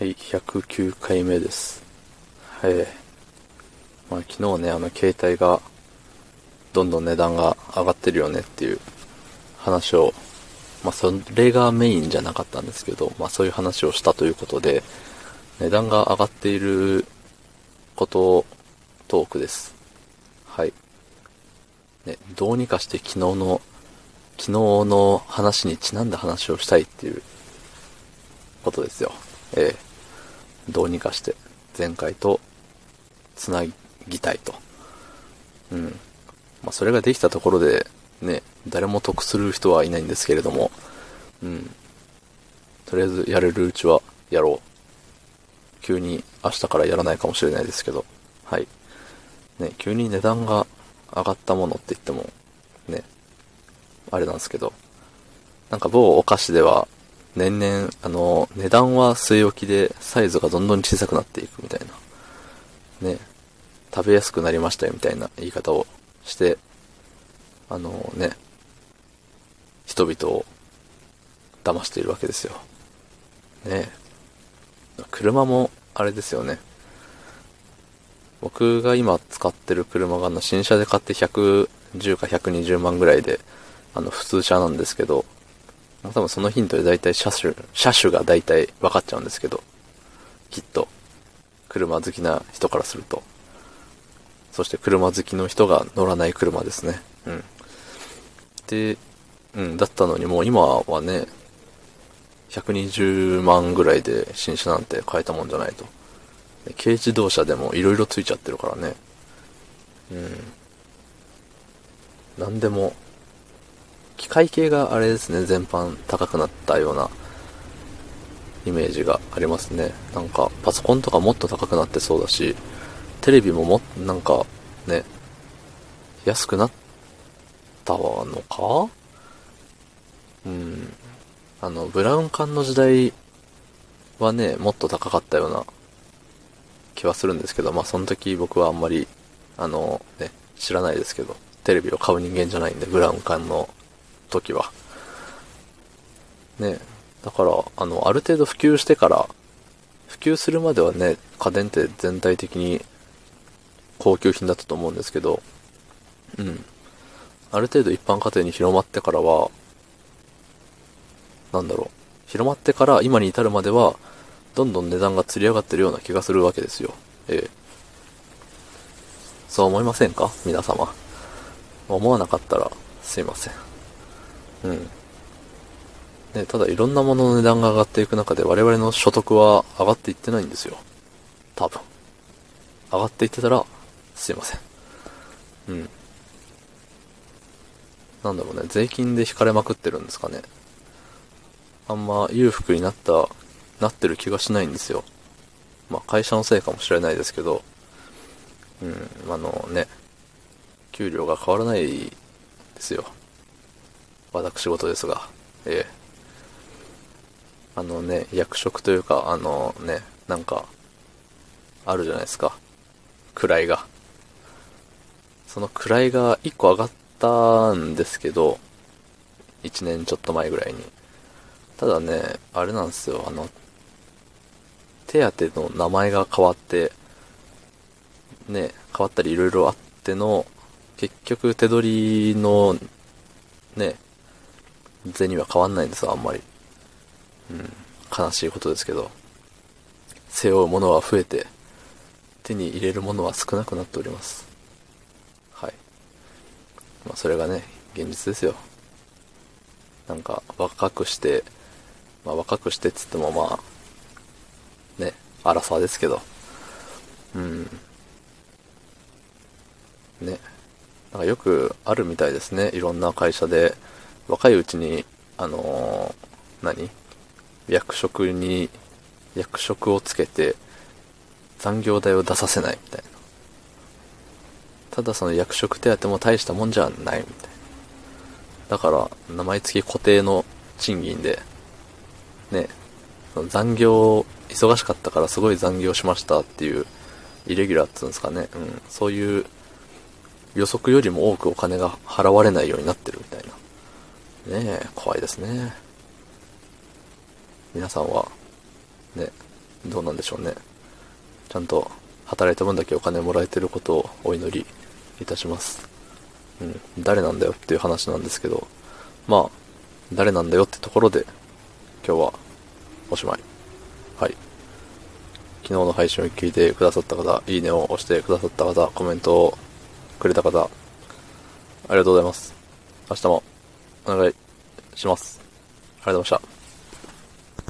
はい、109回目です。はい。まあ昨日ね、あの携帯がどんどん値段が上がってるよねっていう話を、まあそれがメインじゃなかったんですけど、まあそういう話をしたということで、値段が上がっていることをトークです。はい。ね、どうにかして昨日の、昨日の話にちなんだ話をしたいっていうことですよ。ええどうにかして前回とつなぎたいと。うん。まあ、それができたところで、ね、誰も得する人はいないんですけれども、うん。とりあえずやれるうちはやろう。急に明日からやらないかもしれないですけど、はい。ね、急に値段が上がったものって言っても、ね、あれなんですけど、なんか某お菓子では、年々、あの、値段は据え置きで、サイズがどんどん小さくなっていくみたいな。ね。食べやすくなりましたよみたいな言い方をして、あのね、人々を騙しているわけですよ。ね車も、あれですよね。僕が今使ってる車があの新車で買って110か120万ぐらいで、あの普通車なんですけど、まあ多分そのヒントで大体車種、車種が大体分かっちゃうんですけど、きっと、車好きな人からすると。そして車好きの人が乗らない車ですね。うん。で、うん、だったのにもう今はね、120万ぐらいで新車なんて買えたもんじゃないと。軽自動車でも色々ついちゃってるからね。うん。なんでも、機械系があれですね、全般高くなったようなイメージがありますね。なんか、パソコンとかもっと高くなってそうだし、テレビももなんか、ね、安くなったのか？うん。あの、ブラウン管の時代はね、もっと高かったような気はするんですけど、まあその時僕はあんまり、あの、ね、知らないですけど、テレビを買う人間じゃないんで、ブラウン管の時は。ねだから、あの、ある程度普及してから、普及するまではね、家電って全体的に高級品だったと思うんですけど、うん。ある程度一般家庭に広まってからは、なんだろう。広まってから今に至るまでは、どんどん値段が釣り上がってるような気がするわけですよ。ええ。そう思いませんか？皆様。思わなかったら、すいません。うん。ね、ただいろんなものの値段が上がっていく中で我々の所得は上がっていってないんですよ。多分。上がっていってたら、すいません。うん。なんだろうね、税金で引かれまくってるんですかね。あんま裕福になった、なってる気がしないんですよ。まあ会社のせいかもしれないですけど、うん、あのね、給料が変わらないですよ。私事ですが、ええ。あのね、役職というか、あのね、なんか、あるじゃないですか。位が。その位が1個上がったんですけど、1年ちょっと前ぐらいに。ただね、あれなんですよ、あの、手当の名前が変わって、ね、変わったりいろいろあっての、結局手取りの、ね、銭は変わんないんですよ、あんまり。うん、悲しいことですけど。背負うものは増えて、手に入れるものは少なくなっております。はい。まあ、それがね、現実ですよ。なんか、若くして、まあ、若くしてっつってもまあ、ね、荒さですけど、うん。ね。なんかよくあるみたいですね。いろんな会社で、若いうちに、あのー何？役職に、役職をつけて、残業代を出させないみたいな。ただその役職手当も大したもんじゃないみたいな。だから、名前付き固定の賃金で、ね、その残業、忙しかったからすごい残業しましたっていう、イレギュラーっつうんですかね。うん。そういう、予測よりも多くお金が払われないようになってるみたいな。ねえ、怖いですね。皆さんは、ね、どうなんでしょうね。ちゃんと働いた分だけお金もらえてることをお祈りいたします。うん、誰なんだよっていう話なんですけど、まあ、誰なんだよってところで、今日はおしまい。はい。昨日の配信を聞いてくださった方、いいねを押してくださった方、コメントをくれた方、ありがとうございます。明日もお願いします。ありがとうございました。